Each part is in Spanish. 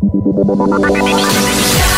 Yeah.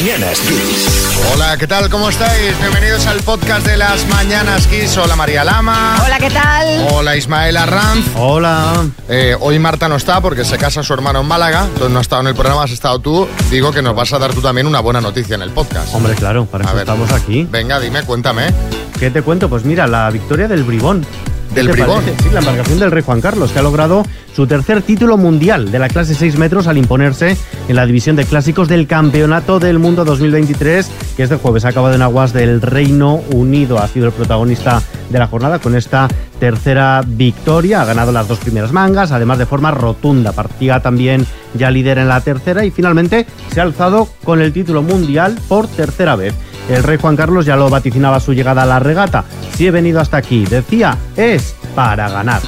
Mañanas Kiss. Hola, ¿qué tal? ¿Cómo estáis? Bienvenidos al podcast de las Mañanas Kiss. Hola María Lama. Hola, ¿qué tal? Hola Ismael Arranz. Hola. Eh, hoy Marta no está porque se casa su hermano en Málaga, entonces no ha estado en el programa, has estado tú. Digo que nos vas a dar tú también una buena noticia en el podcast. Hombre, claro, para A eso ver. estamos aquí. Venga, dime, cuéntame. ¿Qué te cuento? Pues mira, la victoria del Bribón. ¿Qué ¿Del te Bribón? parece? Sí, la embarcación del rey Juan Carlos, que ha logrado su tercer título mundial de la clase 6 metros al imponerse en la división de clásicos del Campeonato del Mundo 2023, que este jueves ha acabado en aguas del Reino Unido. Ha sido el protagonista de la jornada con esta tercera victoria. Ha ganado las dos primeras mangas, además de forma rotunda. Partía también ya líder en la tercera y finalmente se ha alzado con el título mundial por tercera vez. El rey Juan Carlos ya lo vaticinaba su llegada a la regata. Si he venido hasta aquí, decía, es para ganar.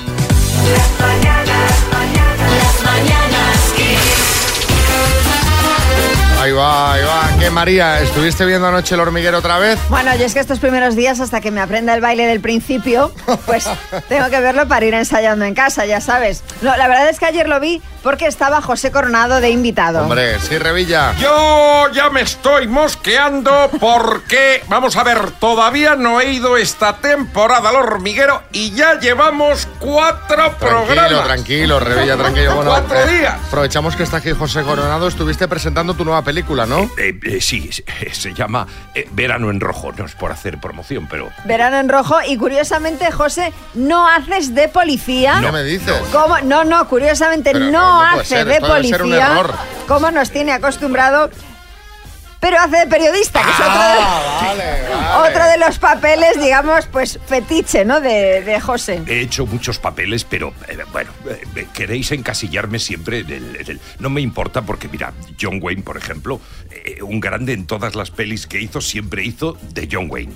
Va, ahí va. ¿Qué María? ¿Estuviste viendo anoche el hormiguero otra vez? Bueno, yo es que estos primeros días, hasta que me aprenda el baile del principio, pues tengo que verlo para ir ensayando en casa, ya sabes. No, la verdad es que ayer lo vi porque estaba José Coronado de invitado. Hombre, sí, Revilla. Yo ya me estoy mosqueando porque, vamos a ver, todavía no he ido esta temporada al hormiguero y ya llevamos cuatro Tranquilo, programas. tranquilo, Revilla, tranquilo. Bueno, Cuatro eh, días. Aprovechamos que está aquí José Coronado. Estuviste presentando tu nueva película, ¿no? Eh, eh, sí, se- se llama eh, Verano en Rojo, no es por hacer promoción, pero Verano en rojo y curiosamente, José, no haces de policía. ¿Qué me dices? ¿Cómo? No, no, curiosamente Pero no, no, no puede hace ser, de policía. error. Como nos tiene acostumbrado. Pero hace de periodista, que es otro de, Ah, vale, vale. otro de los papeles, digamos, pues fetiche, ¿no? De, de José. he hecho muchos papeles, pero eh, bueno, eh, eh, queréis encasillarme siempre en el, en el- No me importa porque, mira, John Wayne, por ejemplo, eh, un grande en todas las pelis que hizo, siempre hizo de John Wayne.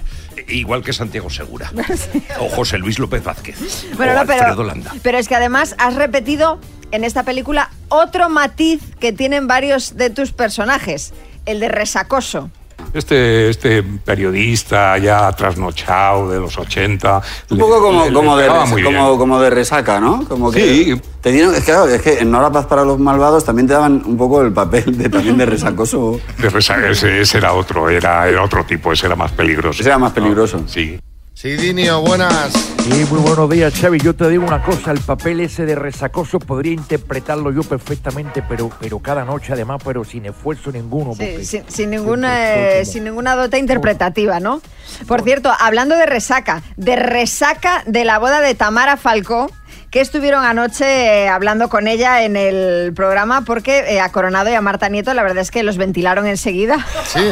Igual que Santiago Segura. O José Luis López Vázquez. Bueno, o no, Alfredo pero, Landa. pero es que además has repetido en esta película otro matiz que tienen varios de tus personajes, el de resacoso. Este, este periodista ya trasnochado de los 80. Un poco como, le- como, le de, pegaba res- muy como, de resaca, ¿no? Como que Sí. Te dieron, es que, claro, es que en No la paz para los malvados también te daban un poco el papel de, también de resacoso. De resaca, ese, ese era otro, era, era otro tipo, ese era más peligroso. Ese era más peligroso. Sí. Sí, Dinio, buenas. Sí, muy buenos días, Xavi. Yo te digo una cosa, el papel ese de resacoso podría interpretarlo yo perfectamente, pero, pero cada noche además, pero sin esfuerzo ninguno. Sí, sin, sin ninguna, eh, como- sin ninguna dota interpretativa, ¿no? Por cierto, hablando de resaca, de resaca de la boda de Tamara Falcó, que estuvieron anoche eh, hablando con ella en el programa, porque eh, a Coronado y a Marta Nieto la verdad es que los ventilaron enseguida. Sí.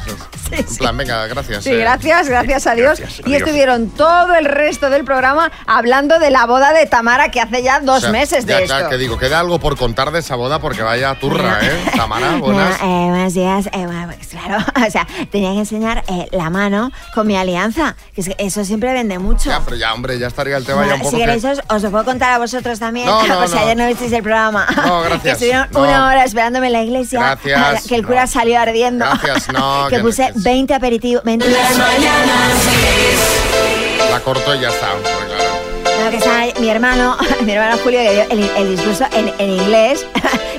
Eso es. Sí, En sí. plan, venga, gracias. Sí, eh. gracias, gracias a Dios. Gracias y estuvieron todo el resto del programa hablando de la boda de Tamara, que hace ya dos O sea, meses de ya, esto. ya, que digo, queda algo por contar de esa boda porque vaya turra, ¿eh? Tamara, Bueno, buenas. eh, buenos días. Eh, bueno, pues claro, o sea, tenía que enseñar eh, la mano con mi alianza, que es que eso siempre vende mucho. Ya, pero ya, hombre, ya estaría el tema ya un Bueno, poco si que- queréis os, os lo puedo contar a vosotros también, No, no, por si no. ayer no visteis el programa. No, gracias. que estuvieron No. una hora esperándome en la iglesia. Gracias. Que el cura No. salió ardiendo. Gracias, no, que puse que es- 20 aperitivos. 20 Las mañanas Kiss. La corto y ya está, claro. Que ahí mi hermano, mi hermano Julio, que dio el, el discurso en, en inglés.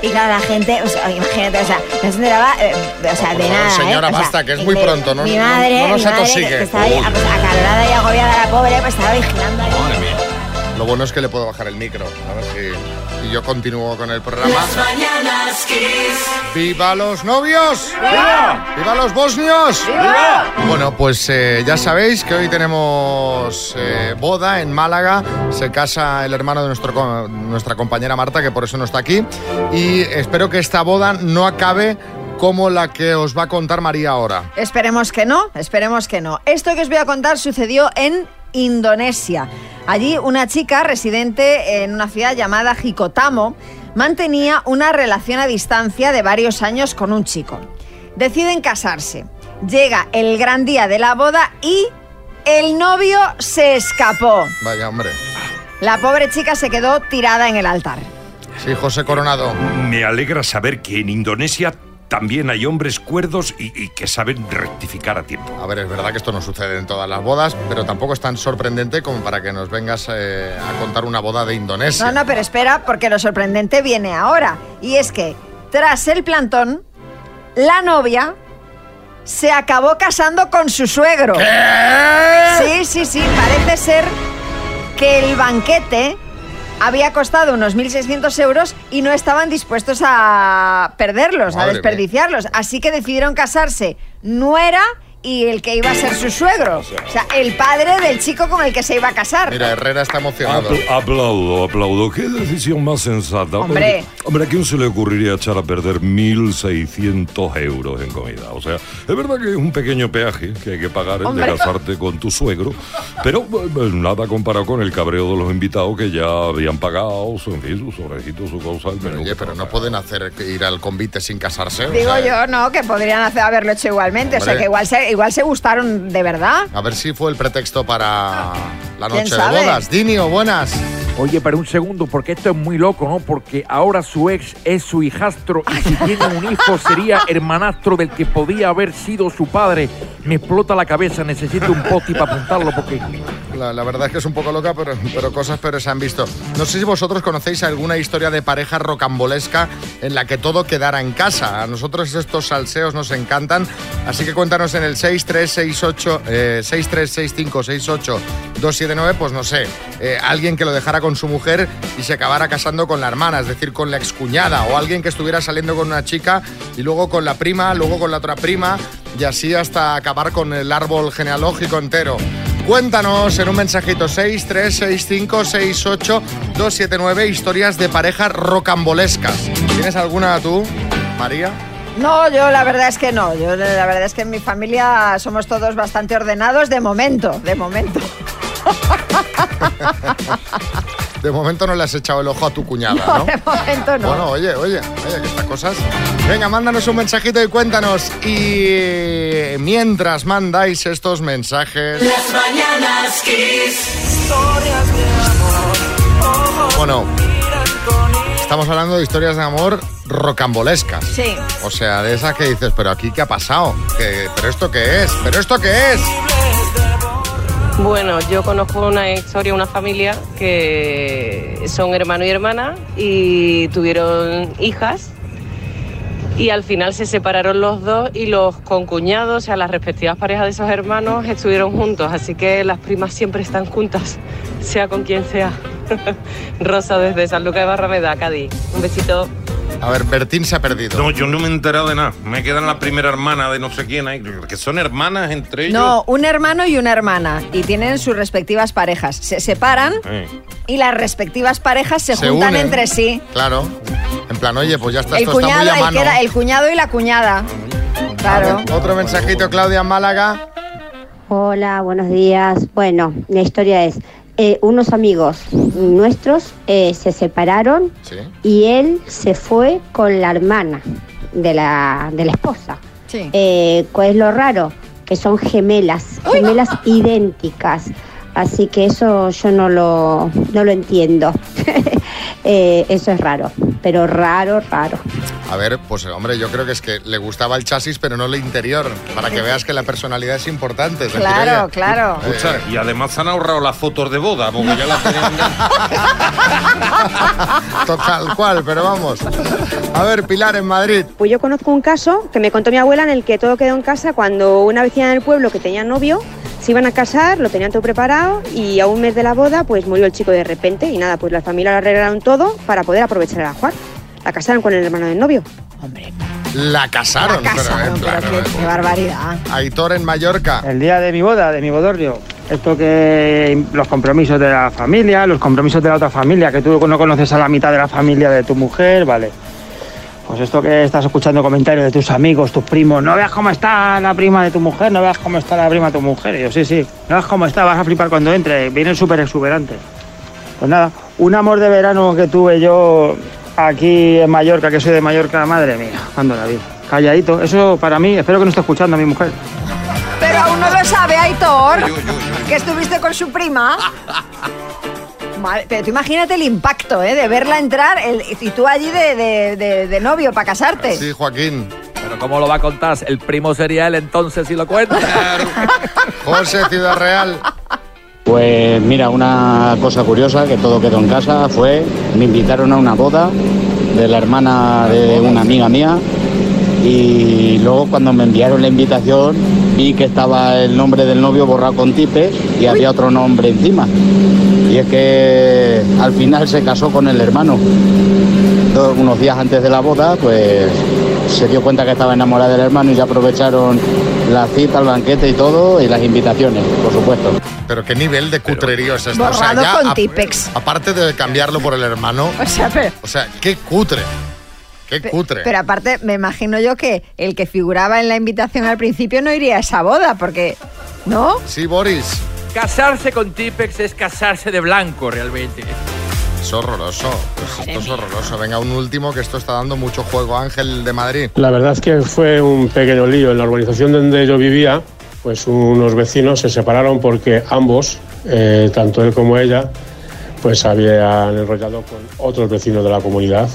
y claro, la gente, o sea, imagínate, o sea, no se enteraba, eh, o sea, de favor, nada. señora, ¿eh? O sea, basta, que es muy pronto, ¿no? Mi No- madre, no mi madre, que estaba ahí pues, acalorada y agobiada, la pobre, pues estaba vigilando ahí. Lo bueno es que le puedo bajar el micro. A ver si. Y yo continúo con el programa. Las mañanas Kiss. ¡Viva los novios! ¡Viva! los bosnios! Bueno, pues eh, ya sabéis que hoy tenemos eh, boda en Málaga. Se casa el hermano de nuestro, nuestra compañera Marta, que por eso no está aquí. Y espero que esta boda no acabe como la que os va a contar María ahora. Esperemos que no, esperemos que no. Esto que os voy a contar sucedió en Indonesia. Allí una chica residente en una ciudad llamada Jicotamo mantenía una relación a distancia de varios años con un chico. Deciden casarse. Llega el gran día de la boda y el novio se escapó. Vaya, hombre. La pobre chica se quedó tirada en el altar. Sí, José Coronado. Me alegra saber que en Indonesia también hay hombres cuerdos y, y que saben rectificar a tiempo. A ver, es verdad que esto no sucede en todas las bodas, pero tampoco es tan sorprendente como para que nos vengas eh, a contar una boda de Indonesia. No, no, pero espera, porque lo sorprendente viene ahora. Y es que, tras el plantón, la novia se acabó casando con su suegro. Sí, sí, sí. Parece ser que el banquete había costado unos 1.600 euros y no estaban dispuestos a perderlos, Madre a desperdiciarlos. Así que decidieron casarse nuera y el que iba a ser su suegro. O sea, el padre del chico con el que se iba a casar. Mira, Herrera está emocionado. Apl- aplaudo, aplaudo. Qué decisión más sensata. Hombre. Hombre, ¿a quién se le ocurriría echar a perder 1.600 euros en comida? O sea, es verdad que es un pequeño peaje que hay que pagar el de casarte con tu suegro, pero eh, nada comparado con el cabreo de los invitados que ya habían pagado, su, en fin, sus orejitos, su cosa, el menú. Oye, pero no pueden hacer que ir al convite sin casarse. o Digo sea, yo, no, que podrían hacer, haberlo hecho igualmente. O sea, que igual se, igual se gustaron de verdad. A ver si fue el pretexto para la ¿Quién noche de bodas. Dinio, buenas. Oye, pero un segundo, porque esto es muy loco, ¿no? Porque ahora su ex es su hijastro y si tiene un hijo sería hermanastro del que podía haber sido su padre. Me explota la cabeza, necesito un poti para apuntarlo porque... La, la verdad es que es un poco loca, pero, pero cosas peores se han visto. No sé si vosotros conocéis alguna historia de pareja rocambolesca en la que todo quedara en casa. A nosotros estos salseos nos encantan, así que cuéntanos en el 6368, eh, 636568 pues no sé, eh, alguien que lo dejara con su mujer y se acabara casando con la hermana, es decir, con la excuñada, o alguien que estuviera saliendo con una chica y luego con la prima, luego con la otra prima, y así hasta acabar con el árbol genealógico entero. Cuéntanos en un mensajito 636568279 historias de parejas rocambolescas. ¿Tienes alguna tú, María? No, yo la verdad es que no. Yo la verdad es que en mi familia somos todos bastante ordenados de momento, de momento. De momento no le has echado el ojo a tu cuñada, No, ¿no? de momento no. Bueno, oye, oye, oye, que estas cosas. Venga, mándanos un mensajito y cuéntanos. Y mientras mandáis estos mensajes. Las mañanas Kiss. Bueno, estamos hablando de historias de amor rocambolescas. Sí. O sea, de esas que dices, pero aquí qué ha pasado, ¿Qué- pero esto qué es, pero esto qué es. Bueno, yo conozco una historia, una familia que son hermano y hermana y tuvieron hijas y al final se separaron los dos y los concuñados, o sea, las respectivas parejas de esos hermanos estuvieron juntos, así que las primas siempre están juntas, sea con quien sea. Rosa desde San Lucas de Barrameda, Cádiz. Un besito. A ver, Bertín se ha perdido. No, yo no me he enterado de nada. Me quedan la primera hermana de no sé quién ahí, que son hermanas entre ellos. No, un hermano y una hermana. Y tienen sus respectivas parejas. Se separan Eh. y las respectivas parejas se, Se juntan unen. entre sí. Claro. En plan, oye, pues ya está, El esto está muy cuñado, a el, mano. que era el cuñado y la cuñada. Claro. Ver, otro mensajito, Claudia Málaga. Hola, buenos días. Bueno, la historia es, eh, unos amigos nuestros eh, se separaron Sí. y él se fue con la hermana de la, de la esposa. Sí. Eh, ¿Cuál es lo raro? Que son gemelas, gemelas idénticas. Así que eso yo no lo, no lo entiendo. Eh, eso es raro, pero raro, raro. A ver, pues hombre, yo creo que es que le gustaba el chasis, pero no el interior. Para que veas que la personalidad es importante. es decir, Claro, oye, claro. Escucha, y además han ahorrado las fotos de boda, porque ya las tenían. Total cual, pero vamos. A ver, Pilar en Madrid. Pues yo conozco un caso que me contó mi abuela en el que todo quedó en casa cuando una vecina del pueblo que tenía novio se iban a casar, lo tenían todo preparado y a un mes de la boda pues murió el chico de repente y nada, pues la familia lo arreglaron todo para poder aprovechar a Juan. La casaron con el hermano del novio. La casaron, La casaron, pero, en pero plan, qué, qué barbaridad. Aitor en Mallorca. El día de mi boda, de mi bodorrio. Esto que los compromisos de la familia, los compromisos de la otra familia, que tú no conoces a la mitad de la familia de tu mujer, vale. Pues esto que estás escuchando comentarios de tus amigos, tus primos, no veas cómo está la prima de tu mujer, no veas cómo está la prima de tu mujer. Y yo, sí, sí, no veas cómo está, vas a flipar cuando entre, vienen súper exuberantes. Pues nada, un amor de verano que tuve yo aquí en Mallorca, que soy de Mallorca, madre mía, cuando la vi. Calladito, eso para mí, espero que no esté escuchando a mi mujer. Pero aún no lo sabe, Aitor, que estuviste con su prima. Madre- pero tú imagínate el impacto, ¿eh? De verla entrar el- y tú allí de, de- de- de novio para casarte. Sí, Joaquín. ¿cómo lo va a contar? El primo sería él entonces si lo cuenta. José Ciudad Real. Pues mira, una cosa curiosa que todo quedó en casa fue, me invitaron a una boda de la hermana de una amiga mía y luego cuando me enviaron la invitación vi que estaba el nombre del novio borrado con tipe y había otro nombre encima. Y es que al final se casó con el hermano. Unos días antes de la boda, pues se dio cuenta que estaba enamorada del hermano y ya aprovecharon la cita, el banquete y todo y las invitaciones, por supuesto. Pero qué nivel de cutrerío es esto. Borrado con ap- Tipex. Aparte de cambiarlo por el hermano. O sea, pero- O sea, qué cutre. Qué cutre. Pero aparte, me imagino yo que el que figuraba en la invitación al principio no iría a esa boda, porque. ¿No? Sí, Boris. Casarse con Tipex es casarse de blanco realmente. Es horroroso. Pues esto es horroroso. Venga, un último que esto está dando mucho juego. Ángel de Madrid. La verdad es que fue un pequeño lío. En la urbanización donde yo vivía, pues unos vecinos se separaron porque ambos, eh, tanto él como ella, pues habían enrollado con otros vecinos de la comunidad.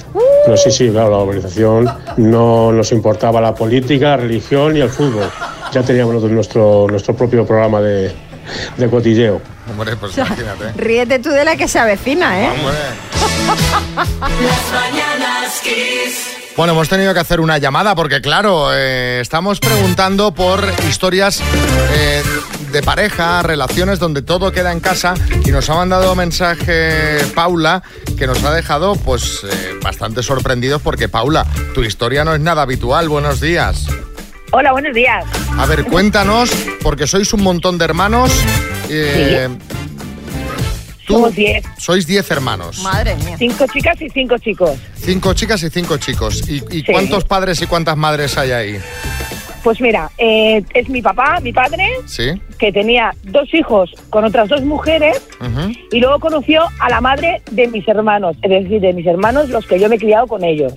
Pero sí, sí, claro, la urbanización no nos importaba la política, la religión y el fútbol. Ya teníamos nuestro, nuestro propio programa de, de cotilleo. Hombre, pues O sea, imagínate. Ríete tú de la que se avecina, ¿eh? Las mañanas Kiss. Bueno, hemos tenido que hacer una llamada porque, claro, eh, estamos preguntando por historias eh, de pareja, relaciones donde todo queda en casa y nos ha mandado mensaje Paula que nos ha dejado pues eh, bastante sorprendidos porque, Paula, tu historia no es nada habitual. Buenos días. Hola, buenos días. A ver, cuéntanos, porque sois un montón de hermanos. eh, tú- Somos diez. Sois 10 hermanos. Madre mía. Cinco chicas y cinco chicos. Cinco chicas y cinco chicos. ¿Y, y Sí. cuántos padres y cuántas madres hay ahí? Pues mira, eh, es mi papá, mi padre, ¿Sí? que tenía dos hijos con otras dos mujeres y luego conoció a la madre de mis hermanos, es decir, de mis hermanos, los que yo me he criado con ellos.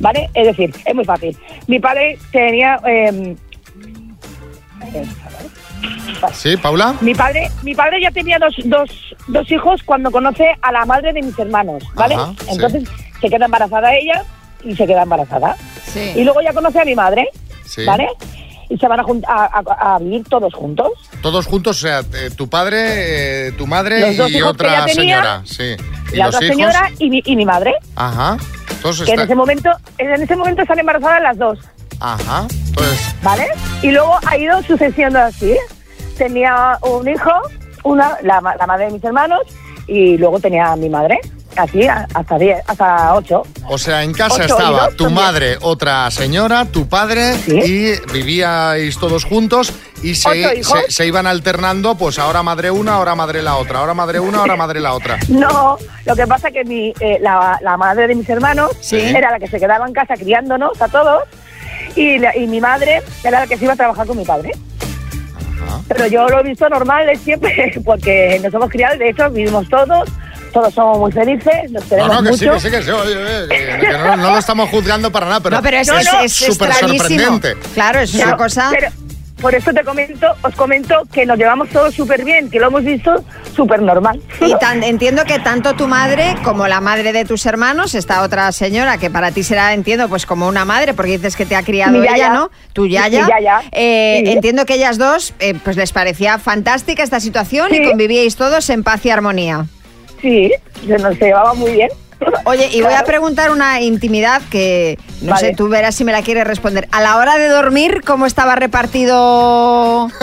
¿Vale? Es decir, es muy fácil. Mi padre tenía... eh, ¿Sí, Paula? Mi padre, mi padre ya tenía dos, dos, dos hijos cuando conoce a la madre de mis hermanos, ¿vale? Ajá, sí. Entonces se queda embarazada ella y se queda embarazada. Sí. Y luego ya conoce a mi madre, Sí. ¿vale? Y se van a, a, a- a vivir todos juntos. Todos juntos, o sea, eh, tu padre, eh, tu madre Los dos y hijos que otra tenía, señora. Sí. ¿Y la los otra hijos? señora y mi, y mi madre, Ajá. Entonces que en ese momento, en ese momento están embarazadas las dos, Ajá. Entonces, ¿vale? Y luego ha ido sucediendo así. Tenía un hijo, una, la, ma- la madre de mis hermanos, y luego tenía a mi madre, así hasta diez, hasta ocho. o sea, en casa Ocho estaba dos tu madre, otra señora, tu padre y vivíais todos juntos y se, se, se iban alternando, pues ahora madre una, ahora madre la otra, ahora madre una, ahora madre la otra. No, lo que pasa que mi, eh, la, la madre de mis hermanos Sí. era la que se quedaba en casa criándonos a todos y, la- y mi madre era la que se iba a trabajar con mi padre. Pero yo lo he visto normal es siempre porque nos hemos criado, de hecho vivimos todos, todos somos muy felices, nos No, queremos no, que sí, mucho. que sí, que sí. oye, oye, que- que no, no lo estamos juzgando para nada, pero, no, pero es es es- es súper extrañísimo. sorprendente. Claro, es una No, cosa. pero por eso te comento, os comento que nos llevamos todos súper bien, que lo hemos visto súper normal. Y tan- entiendo que tanto tu madre como la madre de tus hermanos, esta otra señora que para ti será, entiendo, pues como una madre, porque dices que te ha criado Mi ella, yaya. ¿no? Tu Mi yaya. yaya. Eh, Sí. Entiendo que ellas dos, eh, pues les parecía fantástica esta situación y convivíais todos en paz y armonía. Sí, se nos llevaba muy bien. Oye, y voy a preguntar una intimidad que no Vale. sé, tú verás si me la quieres responder. A la hora de dormir, ¿cómo estaba repartido?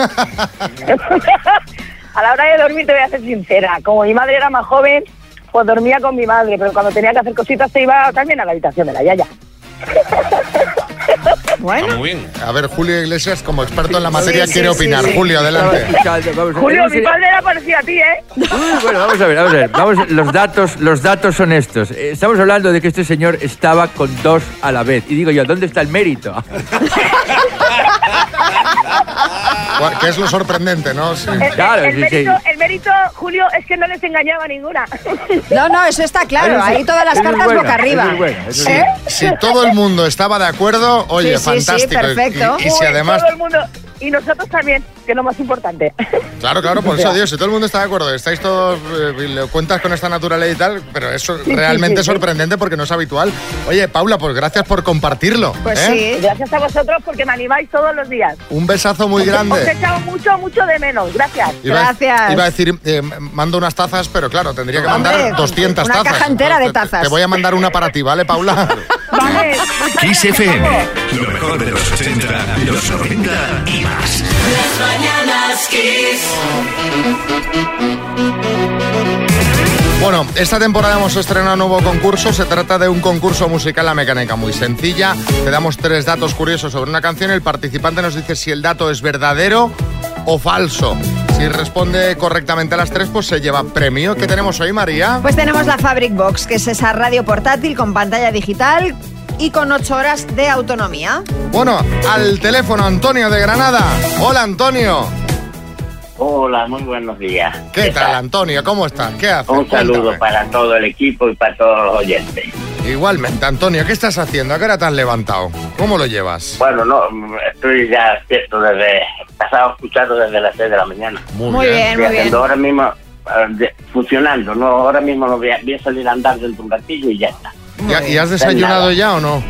A la hora de dormir te voy a ser sincera, como mi madre era más joven, pues dormía con mi madre, pero cuando tenía que hacer cositas se iba también a la habitación de la yaya. Bueno. Muy bien. A ver, Julio Iglesias, como experto en la materia, sí, quiere sí, opinar. sí. Julio, adelante. Julio, mi padre era parecido a ti, ¿eh? Uy, bueno, vamos a ver, vamos a ver. Vamos, los, datos, los datos son estos. Eh, Estamos hablando de que este señor estaba con dos a la vez. Y digo yo, ¿dónde está el mérito? Que es lo sorprendente, ¿no? Sí. El, Claro, el sí, mérito, sí. el mérito, Julio, es que no les engañaba ninguna. No, no, eso está claro. Ahí todas las cartas boca arriba. es bueno, eso es Si. ¿Eh? todo el mundo estaba de acuerdo, oye, Sí, sí, sí, fantástico. Y- perfecto. Y, y si Uy, además Todo el mundo, y nosotros también, que es lo más importante. Claro, claro, por eso digo, si todo el mundo está de acuerdo, estáis todos, eh, lo cuentas con esta naturalidad y tal, pero eso sí, realmente sí, es sí. sorprendente porque no es habitual. Oye, Paula, pues gracias por compartirlo. Pues ¿eh? sí, gracias a vosotros porque me animáis todos los días. Un besazo muy Os he grande. echado mucho, mucho de menos. Gracias. Iba, Iba a decir, eh, mando unas tazas, pero claro, tendría que mandar Hombre, 200 una tazas. caja entera de Te- tazas. Te voy a mandar una para ti, ¿vale, Paula? Vale. Kiss FM, lo mejor de los 80, los 90 y más. Las mañanas Kiss. Bueno, esta temporada hemos estrenado un nuevo concurso. Se trata de un concurso musical a mecánica muy sencilla. Te damos tres datos curiosos sobre una canción. El participante nos dice si el dato es verdadero o falso. Si responde correctamente a las tres, pues se lleva premio. ¿Qué tenemos hoy, María? Pues tenemos la Fabric Box, que es esa radio portátil con pantalla digital y con 8 horas de autonomía. Bueno, al teléfono Antonio de Granada. Hola, Antonio. Hola, muy buenos días. ¿Qué tal, Antonio? ¿Cómo estás? ¿Qué haces? Un saludo Cuéntame. para todo el equipo y para todos los oyentes. Igualmente, Antonio, ¿qué estás haciendo? ¿A qué hora te has levantado? ¿Cómo lo llevas? Bueno, no, estoy ya despierto desde, pasado escuchando desde las 6 de la mañana. Muy Muy bien. bien, Estoy muy bien. ahora mismo, eh, de- funcionando, no, ahora mismo no voy a, voy a salir a andar dentro de un ratillo y ya está. ¿Ya- ¿Y has desayunado ya o no?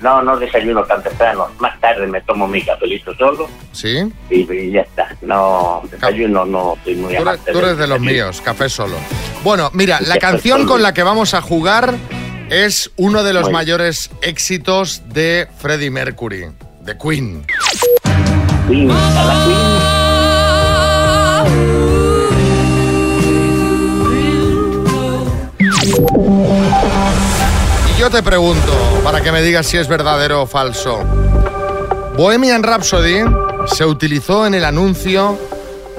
No, no desayuno tan temprano. Más tarde me tomo mi cafelito solo ¿Sí? y, y ya está. No, desayuno no soy muy Tú eres, amante. tú eres de los míos, café solo. Bueno, mira, la canción con la que vamos a jugar es uno de los Muy mayores éxitos de Freddie Mercury, de Queen. Queen, a la Queen. Yo te pregunto, para que me digas si es verdadero o falso. Bohemian Rhapsody se utilizó en el anuncio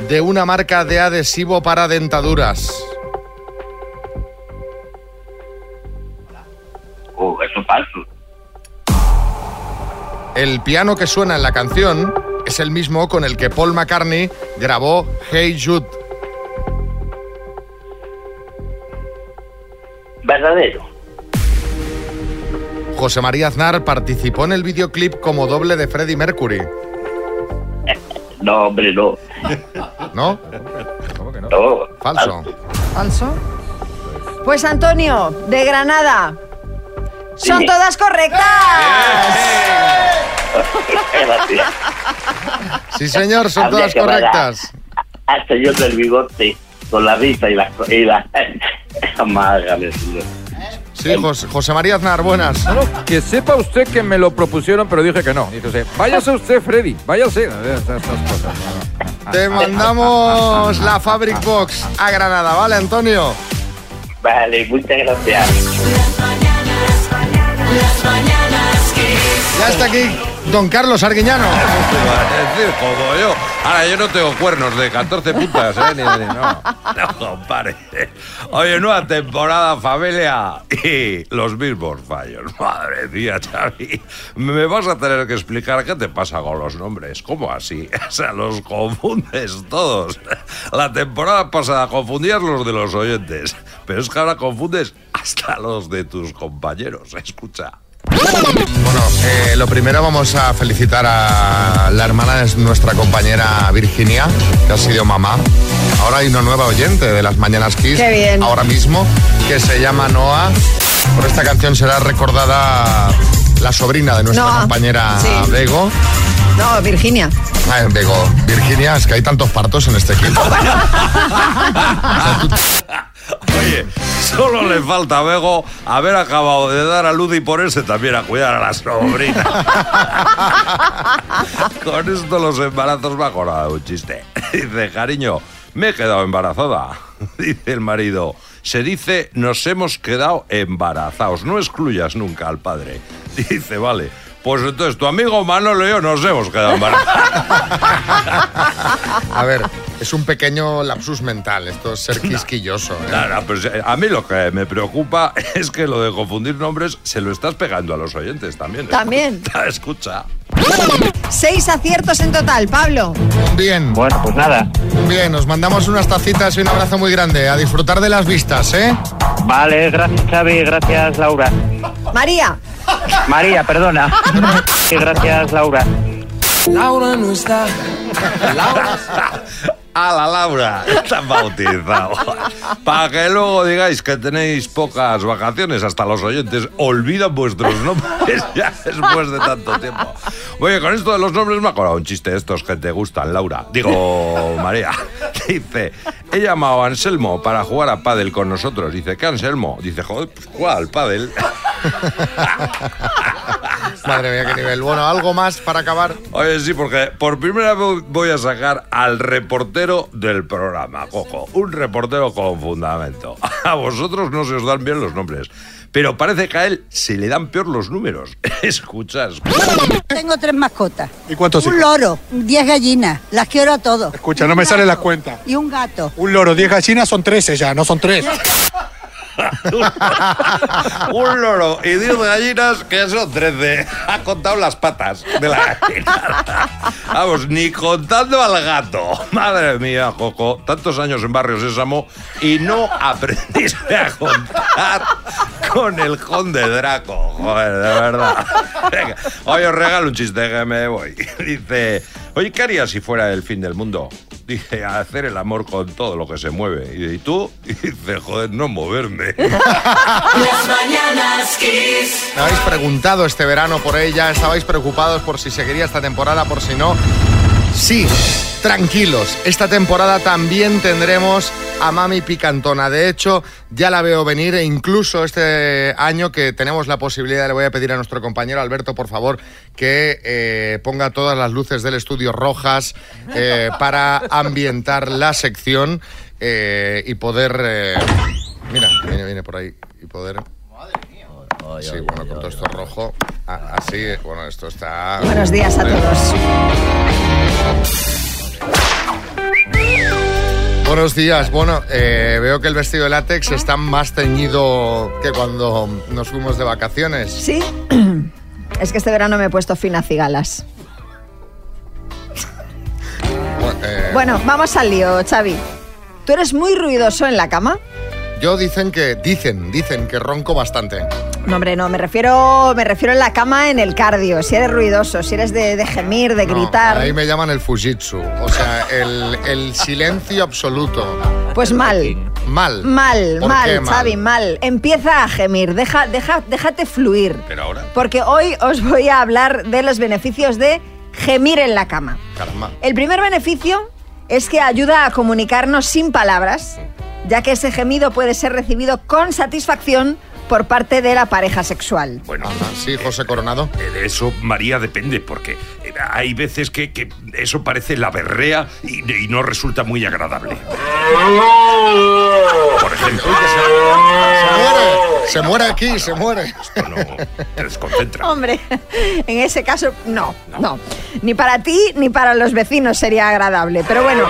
de una marca de adhesivo para dentaduras. Oh, eso es falso. El piano que suena en la canción es el mismo con el que Paul McCartney grabó Hey Jude. Verdadero. José María Aznar participó en el videoclip como doble de Freddie Mercury. No, hombre, no. ¿No? No. Falso. ¿Falso? Pues Antonio, de Granada. Son Sí. todas correctas. Gracias. Sí, señor, son Habría todas que correctas. Hasta yo del bigote con la risa y la... Y la... Señor. Sí, José, José María Aznar, buenas. No, no, que sepa usted que me lo propusieron, pero dije que no. Dice usted, váyase usted, Freddy, váyase. Cosas, no, no. Te mandamos la Fabric Box a Granada, ¿vale, Antonio? Vale, muchas gracias. Las mañanas Kiss. Ya está aquí don Carlos Arguiñano. Decir, como yo. Ahora, yo no tengo cuernos de 14 putas, ¿eh? Ni, ni- no. No, compadre. Oye, nueva temporada, familia. Y los mismos fallos. Madre mía, Xavi. Me vas a tener que explicar qué te pasa con los nombres. ¿Cómo así? O sea, los confundes todos. La temporada pasada confundías los de los oyentes. Pero es que ahora confundes hasta los de tus compañeros. Escucha. Bueno, eh, lo primero vamos a felicitar a la hermana de nuestra compañera Virginia, que ha sido mamá. Ahora hay una nueva oyente de las Mañanas Kiss. Qué bien. Ahora mismo, que se llama Noah. Por esta canción será recordada la sobrina de nuestra compañera sí. Bego. No, Virginia. Ah, Bego, Virginia, es que hay tantos partos en este equipo. Oye, solo le falta a Bego haber acabado de dar a luz y ponerse también a cuidar a la sobrina. Con esto los embarazos me ha acordado de un chiste. Dice, cariño, me he quedado embarazada. Dice el marido, se dice nos hemos quedado embarazados. No excluyas nunca al padre. Dice, vale. Pues entonces tu amigo Manolo y yo nos hemos quedado embarazados. A ver, es un pequeño lapsus mental, esto es ser quisquilloso. ¿eh? No, no, pues, eh, a mí lo que me preocupa es que lo de confundir nombres se lo estás pegando a los oyentes también. También. Escucha. Seis aciertos en total, Pablo. Bien. Bueno, pues nada. Bien, nos mandamos unas tacitas y un abrazo muy grande. A disfrutar de las vistas, ¿eh? Vale, gracias Xavi, gracias Laura. María. María, perdona. Sí, gracias Laura. Laura no está. Laura. A la Laura, tan bautizado. Para que luego digáis que tenéis pocas vacaciones, hasta los oyentes olvidan vuestros nombres ya después de tanto tiempo. Oye, con esto de los nombres me ha acordado un chiste de estos que te gustan, Laura. Digo, María. Dice, he llamado a Anselmo para jugar a pádel con nosotros. Dice, ¿qué Anselmo? Dice, joder, pues juega al pádel. Madre mía, qué nivel. Bueno, algo más para acabar. Oye, sí, porque por primera vez voy a sacar al reportero del programa, cojo. Un reportero con fundamento. A vosotros no se os dan bien los nombres, pero parece que a él se le dan peor los números. Escucha, escucha. Tengo tres mascotas. ¿Y cuántos Un hijos? loro, diez gallinas, las quiero a todos. Escucha, no me sale la cuenta. Y un gato. Un loro, 10 gallinas son 13 ya, no son 3. Un loro y 10 gallinas que son 13. Ha contado las patas de la gallina. Vamos, ni contando al gato. Madre mía, Joco, tantos años en Barrio Sésamo y no aprendiste a contar con el conde Draco. Joder, de verdad. Venga, oye, os regalo un chiste que me voy. Dice, oye, ¿qué harías si fuera el fin del mundo? Dice, hacer el amor con todo lo que se mueve. Y, ¿y tú? Y dice, joder, no moverme. Las mañanas Kiss. Me habéis preguntado este verano por ella, estabais preocupados por si seguiría esta temporada, por si no. Sí, tranquilos, esta temporada también tendremos a Mami Picantona. De hecho, ya la veo venir e incluso este año que tenemos la posibilidad, le voy a pedir a nuestro compañero Alberto, por favor, que eh, ponga todas las luces del estudio rojas eh, para ambientar la sección eh, y poder... mira, viene, viene por ahí. Y poder... Sí, bueno, con todo esto rojo. Así, bueno, esto está. Buenos días a todos. Buenos días. Bueno, eh, veo que el vestido de látex está más teñido que cuando nos fuimos de vacaciones. Sí. Es que este verano me he puesto finas cigalas. Bueno, eh, Bueno, vamos al lío, Xavi. ¿Tú eres muy ruidoso en la cama? Yo dicen que, dicen, dicen que ronco bastante. No, hombre, no, me refiero, me refiero en la cama en el cardio. Si eres ruidoso, si eres de, de gemir, de No, gritar. ahí me llaman el Fujitsu. O sea, el, el silencio absoluto. Pues mal. Mal. Mal, ¿Por mal, qué mal? Xavi, mal. Empieza a gemir, deja, deja, déjate fluir. Pero ahora. Porque hoy os voy a hablar de los beneficios de gemir en la cama. Caramba. El primer beneficio es que ayuda a comunicarnos sin palabras, ya que ese gemido puede ser recibido con satisfacción por parte de la pareja sexual. Bueno, sí, José Coronado. De eso, María, depende, porque eh, hay veces que, que eso parece la berrea y, y no resulta muy agradable. Por ejemplo, Se muere, se muere aquí, se muere. te desconcentra. Hombre, en ese caso, no, no. Ni para ti ni para los vecinos sería agradable. Pero bueno,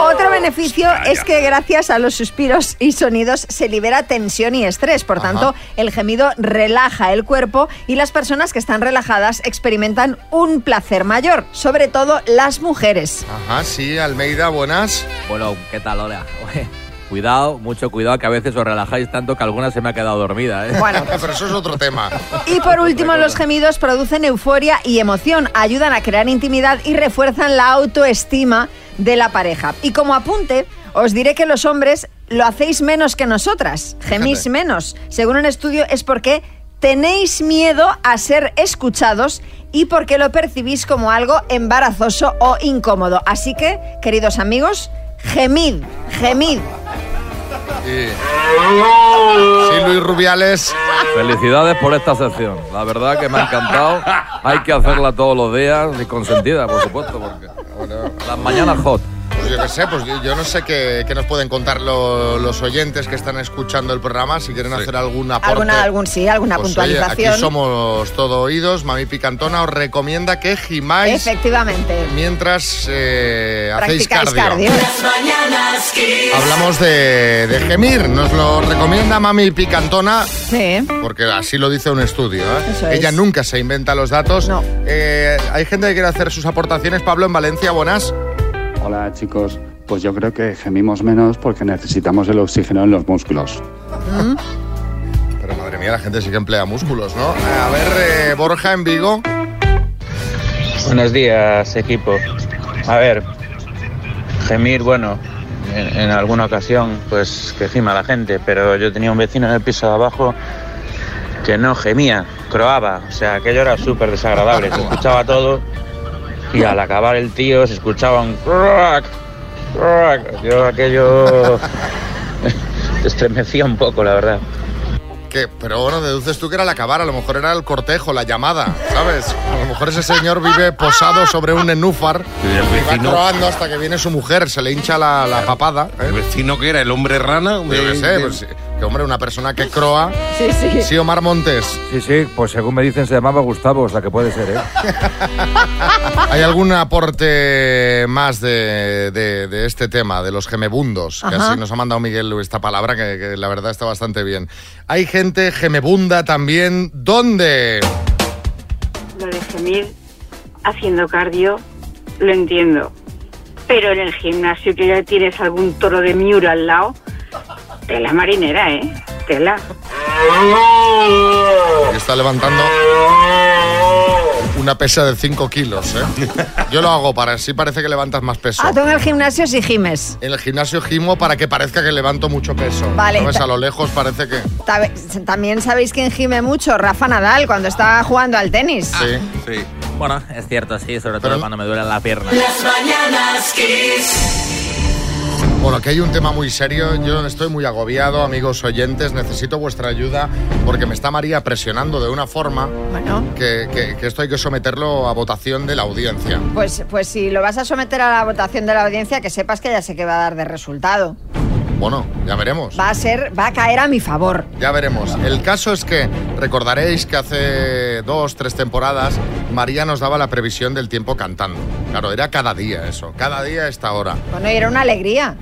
otro beneficio es que gracias a los suspiros y sonidos se libera tensión y estrés. Por tanto, el gemido relaja el cuerpo y las personas que están relajadas experimentan un placer mayor, sobre todo las mujeres. Ajá, sí, Almeida, buenas. Bueno, ¿qué tal? Hola. Oye, Cuidado, mucho cuidado, que a veces os relajáis tanto que alguna se me ha quedado dormida. ¿eh? Bueno. Pero eso es otro tema. Y por último, los gemidos producen euforia y emoción, ayudan a crear intimidad y refuerzan la autoestima de la pareja. Y como apunte, os diré que los hombres lo hacéis menos que nosotras, gemís menos. Según un estudio es porque tenéis miedo a ser escuchados y porque lo percibís como algo embarazoso o incómodo. Así que, queridos amigos, gemid, gemid. Sí. Sí, Luis Rubiales. Felicidades por esta sección. La verdad que me ha encantado. Hay que hacerla todos los días y consentida, por supuesto, porque las mañanas hot. Pues yo qué sé, pues yo, yo no sé qué, qué nos pueden contar lo- los oyentes que están escuchando el programa, si quieren hacer algún aporte. Alguna, algún sí, alguna Pues, oye, puntualización. aquí somos todo oídos. Mami Picantona os recomienda que gimáis Efectivamente. mientras eh, hacéis Practicáis cardio. cardio. Las mañanas Kiss. Hablamos de, de gemir, nos lo recomienda Mami Picantona. Sí. Porque así lo dice un estudio. ¿eh? Eso es. Ella nunca se inventa los datos. Eh, hay gente que quiere hacer sus aportaciones. Pablo, en Valencia, buenas. Hola chicos, pues yo creo que gemimos menos porque necesitamos el oxígeno en los músculos. Pero madre mía, la gente sí que emplea músculos, ¿no? Eh, A ver, eh, Borja en Vigo. Buenos días, equipo. A ver, gemir, bueno, en, en alguna ocasión, pues que gima la gente, pero yo tenía un vecino en el piso de abajo que no gemía, croaba, o sea, aquello era súper desagradable, se escuchaba todo y al acabar el tío se escuchaba un crack, crack. Yo aquello te estremecía un poco, la verdad. Que, pero bueno, deduces tú que era el acabar, a lo mejor era el cortejo, la llamada, ¿sabes? A lo mejor ese señor vive posado sobre un nenúfar el y va vecino- croando hasta que viene su mujer, se le hincha la, la papada. ¿eh? ¿El vecino que era? ¿El hombre rana? Yo qué sé, pues, sí, que hombre, una persona que croa. Sí, sí. Sí, Omar Montes. Sí, sí, pues según me dicen se llamaba Gustavo, o sea que puede ser, ¿eh? ¿Hay algún aporte más de, de- de este tema, de los gemebundos? Que Ajá. así nos ha mandado Miguel esta palabra, que, que la verdad está bastante bien. Hay gente gemebunda también. ¿Dónde? Lo de gemir haciendo cardio, lo entiendo. Pero en el gimnasio que ya tienes algún toro de Miura al lado, tela marinera, ¿eh? Tela. Está levantando una pesa de 5 kilos, ¿eh? Yo lo hago para así parece que levantas más peso. Ah, tú en el gimnasio sí gimes. En el gimnasio gimo para que parezca que levanto mucho peso. Vale. ¿Sabes? A lo lejos parece que... También sabéis quién gime mucho, Rafa Nadal, cuando está jugando al tenis. Sí. Sí. Bueno, es cierto, sí, sobre todo cuando me duele la pierna. Las mañanas Kiss. Bueno, que hay un tema muy serio. Yo estoy muy agobiado, amigos oyentes. Necesito vuestra ayuda porque me está María presionando de una forma que, que- que esto hay que someterlo a votación de la audiencia. Pues, pues si lo vas a someter a la votación de la audiencia, que sepas que ya sé que va a dar de resultado. Bueno, ya veremos. Va a ser, va a caer a mi favor. Ya veremos. El caso es que recordaréis que hace dos, tres temporadas María nos daba la previsión del tiempo cantando. Claro, era cada día eso, cada día a esta hora. Bueno, y era una alegría.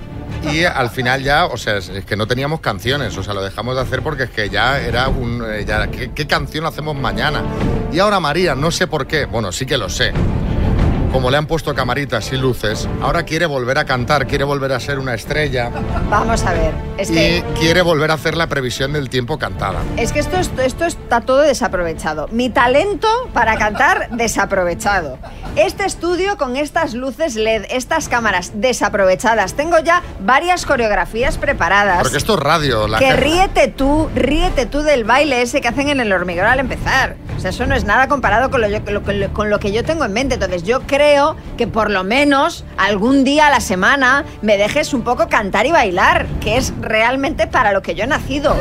Y al final ya, o sea, es que no teníamos canciones, o sea, lo dejamos de hacer porque es que ya era un... eh, Ya, ¿qué, qué canción hacemos mañana? Y ahora María, no sé por qué, bueno, sí que lo sé. Como le han puesto camaritas y luces, ahora quiere volver a cantar, quiere volver a ser una estrella Vamos a ver. Es y que, quiere volver a hacer la previsión del tiempo cantada. es que esto, es- esto está todo desaprovechado. Mi talento para cantar, desaprovechado. Este estudio con estas luces LED, estas cámaras desaprovechadas. Tengo ya varias coreografías preparadas. Porque esto es radio. La que gente- ríete tú, ríete tú del baile ese que hacen en el hormiguero al empezar. O sea, eso no es nada comparado con lo, yo- con lo- con lo que yo tengo en mente. Entonces, yo creo que por lo menos algún día a la semana me dejes un poco cantar y bailar, que es realmente para lo que yo he nacido.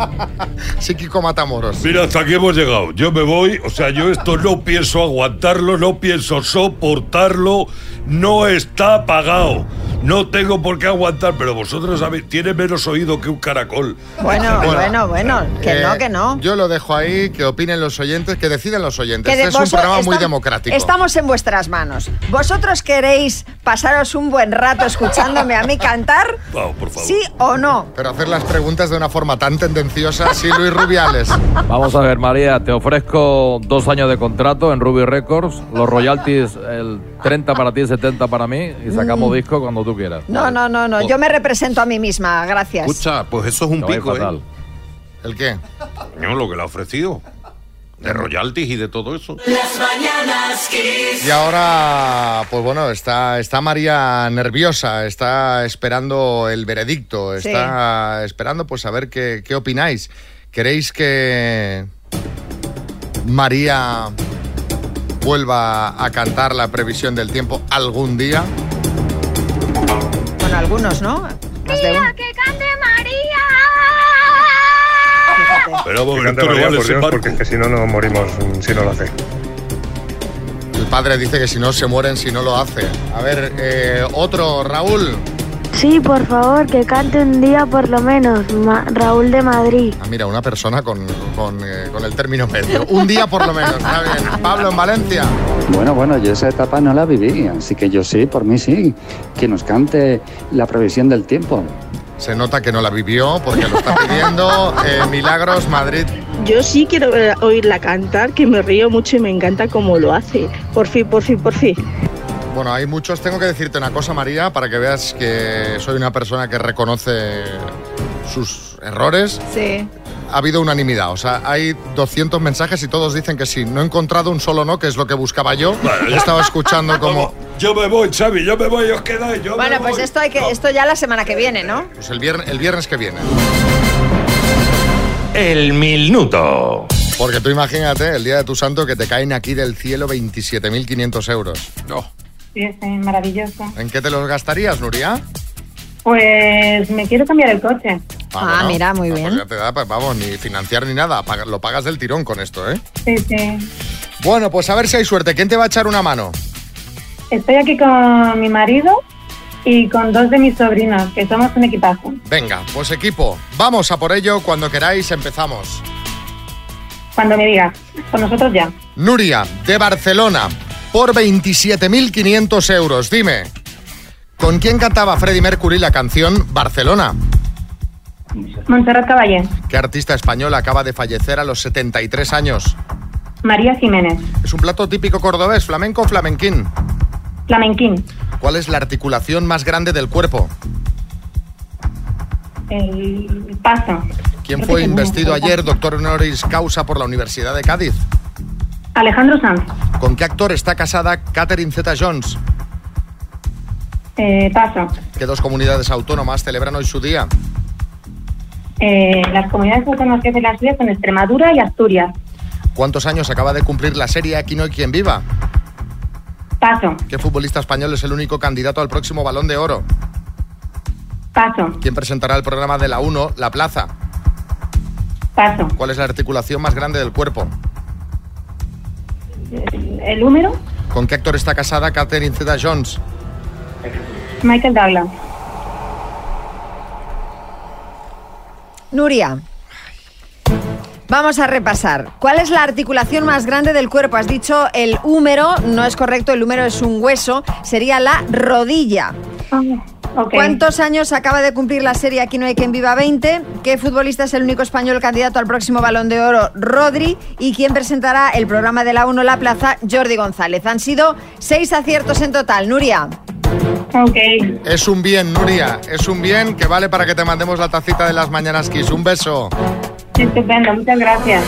Psíquico Matamoros. Mira, hasta aquí hemos llegado. Yo me voy, o sea, yo esto no pienso aguantarlo, no pienso soportarlo, no está pagado. No tengo por qué aguantar, pero vosotros sabéis, tiene menos oído que un caracol. Bueno, bueno, bueno, que Eh, no, que no. Yo lo dejo ahí, que opinen los oyentes, que deciden los oyentes. Este es un programa muy estam- democrático. Estamos en vuestras manos. ¿Vosotros queréis pasaros un buen rato escuchándome a mí cantar? por favor. ¿Sí o no? Pero hacer las preguntas de una forma tan tendenciosa, sí, Luis Rubiales. Vamos a ver, María, te ofrezco dos años de contrato en Ruby Records, los royalties, el 30 para ti, 70 para mí, y sacamos Mm. disco cuando tú quieras. No, no, no, no. Yo me represento a mí misma, gracias. Escucha, pues eso es un pico, fatal. ¿eh? ¿El qué? No, lo que le ha ofrecido. De royalties y de todo eso. Las mañanas Kiss. Y ahora, pues bueno, está, está María nerviosa, está esperando el veredicto, Sí. está esperando pues a ver qué, qué opináis. ¿Queréis que María vuelva a cantar la previsión del tiempo algún día? Bueno, algunos, ¿no? Más de uno. ¡Que cante María! Pero Que cante María, por Dios, porque es que si no, no morimos si no lo hace. El padre dice que si no se mueren si no lo hace. A ver, eh, otro, Raúl. Sí, por favor, que cante un día por lo menos. Ma- Raúl de Madrid. Ah, mira, una persona con, con, eh, con el término medio. Un día por lo menos, está bien. Pablo, en Valencia. Bueno, bueno, yo esa etapa no la viví, así que yo sí, por mí sí. Que nos cante la previsión del tiempo. Se nota que no la vivió porque lo está pidiendo. Eh, Milagros, Madrid. Yo sí quiero oírla cantar, que me río mucho y me encanta cómo lo hace. Por fin, por fin, por fin. Bueno, hay muchos. Tengo que decirte una cosa, María, para que veas que soy una persona que reconoce sus errores. Sí. ha habido unanimidad. O sea, hay 200 mensajes y todos dicen que sí. No he encontrado un solo no, que es lo que buscaba yo. Estaba escuchando como... Yo me voy, Xavi, yo me voy, os quedáis, yo Bueno, me pues voy. esto, hay que, esto ya la semana que viene, ¿no? Pues el viernes, el viernes que viene. El minuto. Porque tú imagínate el día de tu santo que te caen aquí del cielo 27.500 euros. No. Sí, es maravilloso. ¿En qué te los gastarías, Nuria? Pues me quiero cambiar el coche. Ah, mira, muy pues bien. ya te da, pues vamos, ni financiar ni nada. Lo pagas del tirón con esto, ¿eh? Sí, sí. Bueno, pues a ver si hay suerte. ¿Quién te va a echar una mano? Estoy aquí con mi marido y con dos de mis sobrinos, que somos un equipazo. Venga, pues equipo, vamos a por ello. Cuando queráis empezamos. Cuando me digas, con nosotros ya. Nuria, de Barcelona, por 27.500 euros. Dime, ¿con quién cantaba Freddie Mercury la canción Barcelona? Montserrat Caballé, ¿Qué artista español acaba de fallecer a los 73 años? María Jiménez, ¿Es un plato típico cordobés, flamenco o flamenquín? Flamenquín, ¿Cuál es la articulación más grande del cuerpo? el paso. ¿Quién Creo fue investido ayer doctor honoris causa por la Universidad de Cádiz? Alejandro Sanz, ¿Con qué actor está casada Catherine Zeta-Jones? eh, paso. ¿Qué dos comunidades autónomas celebran hoy su día? Eh, las comunidades autónomas que hacen las suyas son Extremadura y Asturias. ¿Cuántos años acaba de cumplir la serie Aquí no hay quien viva? Paso, ¿Qué futbolista español es el único candidato al próximo Balón de Oro? paso, ¿Quién presentará el programa de la 1, La Plaza? paso. ¿Cuál es la articulación más grande del cuerpo? El número, ¿Con qué actor está casada Catherine Zeta-Jones? Michael Douglas. Nuria. Vamos a repasar. ¿Cuál es la articulación más grande del cuerpo? Has dicho el húmero, no es correcto, el húmero es un hueso, sería la rodilla. ¿Cuántos años acaba de cumplir la serie Aquí no hay quien viva 20? ¿Qué futbolista es el único español candidato al próximo Balón de Oro? Rodri. ¿Y quién presentará el programa de la 1 La Plaza? Jordi González. Han sido seis aciertos en total. Nuria. Ok. Es un bien, Nuria. Es un bien que vale para que te mandemos la tacita de las mañanas Kiss. Un beso. Estupendo, muchas gracias.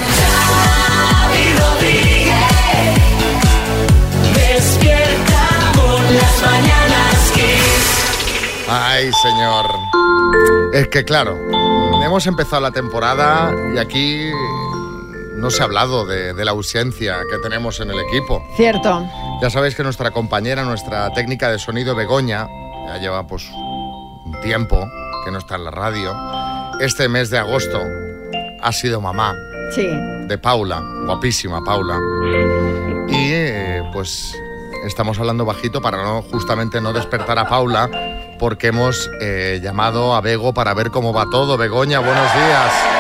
Despierta con las mañanas. Ay, señor. Es que claro, hemos empezado la temporada y aquí no se ha hablado de, de la ausencia que tenemos en el equipo. Cierto. Ya sabéis que nuestra compañera, nuestra técnica de sonido Begoña, ya lleva pues un tiempo que no está en la radio. Este mes de agosto ha sido mamá Sí. de Paula, guapísima Paula. Y eh, pues estamos hablando bajito para no justamente no despertar a Paula porque hemos eh, llamado a Bego para ver cómo va todo. Begoña, buenos días.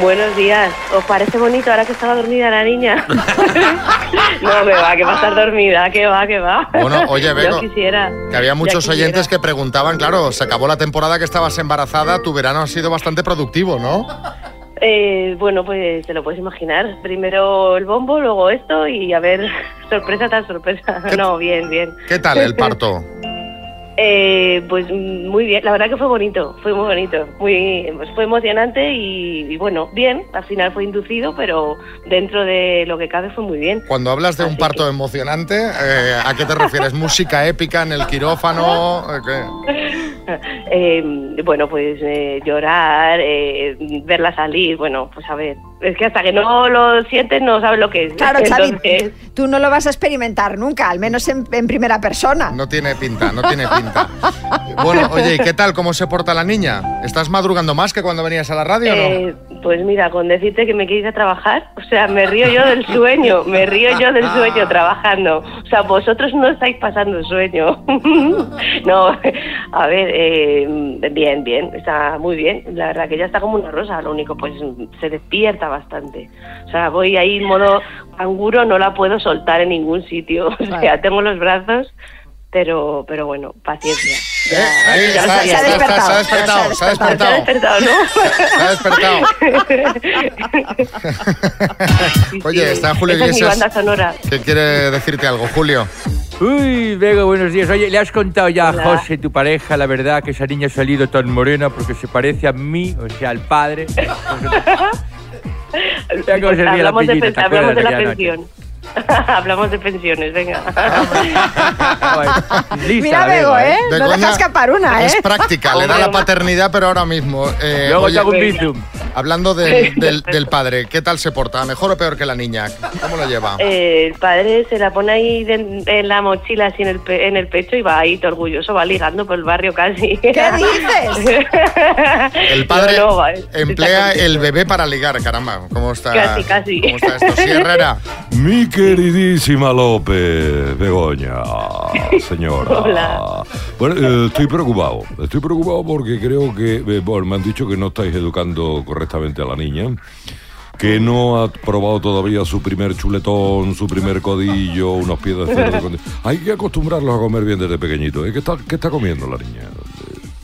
Buenos días. ¿Os parece bonito ahora que estaba dormida la niña? no, me va, que va a estar dormida, que va, que va. Bueno, oye, Bego, Yo quisiera. Que había muchos oyentes que preguntaban, claro, se acabó la temporada que estabas embarazada, tu verano ha sido bastante productivo, ¿no? Eh, bueno, pues te lo puedes imaginar. Primero el bombo, luego esto y a ver, sorpresa tras sorpresa. No, bien, bien. ¿Qué tal el parto? Eh, pues mm, muy bien, la verdad que fue bonito, fue muy bonito, muy, pues fue emocionante y, y bueno, bien, al final fue inducido, pero dentro de lo que cabe fue muy bien. Cuando hablas de un parto emocionante, eh, ¿a qué te refieres? ¿Música épica en el quirófano? Eh, ¿qué? Eh, bueno, pues eh, llorar, eh, verla salir, bueno, pues a ver, es que hasta que no lo sientes no sabes lo que es. Claro, Xavi, Entonces, tú no lo vas a experimentar nunca, al menos en, en primera persona. No tiene pinta, no tiene pinta. Bueno, oye, ¿y qué tal? ¿Cómo se porta la niña? ¿Estás madrugando más que cuando venías a la radio o no? Eh, pues mira, con decirte que me queréis a trabajar, o sea, me río yo del sueño, me río yo del sueño trabajando. O sea, vosotros no estáis pasando el sueño. no, a ver, eh, bien, bien, está muy bien. La verdad que ella está como una rosa, lo único pues se despierta bastante. O sea, voy ahí en modo canguro, no la puedo soltar en ningún sitio. O sea, tengo los brazos, pero, pero bueno, paciencia. Ya- Ahí ya está, sabía. está, está, se ha despertado, se ha despertado. Se ha despertado, ¿no? Se ha despertado. Oye, está Julio Esa es mi Iglesias. banda sonora. que quiere decirte algo, Julio. Uy, Vega, buenos días. Oye, ¿le has contado ya a Hola. José, tu pareja, la verdad que esa niña ha salido tan morena porque se parece a mí, o sea, al padre? Ya cómo se ríe la hablamos de, pillita, pen- ¿te hablamos de de la pensión. hablamos de pensiones, venga. Mira, Bego, ¿eh? No Begoña deja escapar una, ¿eh? Es práctica, le da la paternidad, pero ahora mismo. Eh, Luego oye, te hago un bizum. Hablando del, del- del padre, ¿qué tal se porta? ¿Mejor o peor que la niña? ¿Cómo lo lleva? Eh, el padre se la pone ahí de- en la mochila así en el, pe- en el pecho y va ahí todo orgulloso, va ligando por el barrio casi. ¿Qué dices? El padre No, no, va, eh, emplea el bebé para ligar, caramba. ¿Cómo está? Casi, casi. ¿Cómo está esto? Sí, Herrera. Mi queridísima López, Begoña, señora. Hola. Bueno, eh, estoy preocupado. Estoy preocupado porque creo que, eh, bueno, me han dicho que no estáis educando correctamente a la niña. Que no ha probado todavía su primer chuletón, su primer codillo, unos pies de con- Hay que acostumbrarlos a comer bien desde pequeñito. ¿eh? ¿Qué, está, ¿Qué está comiendo la niña?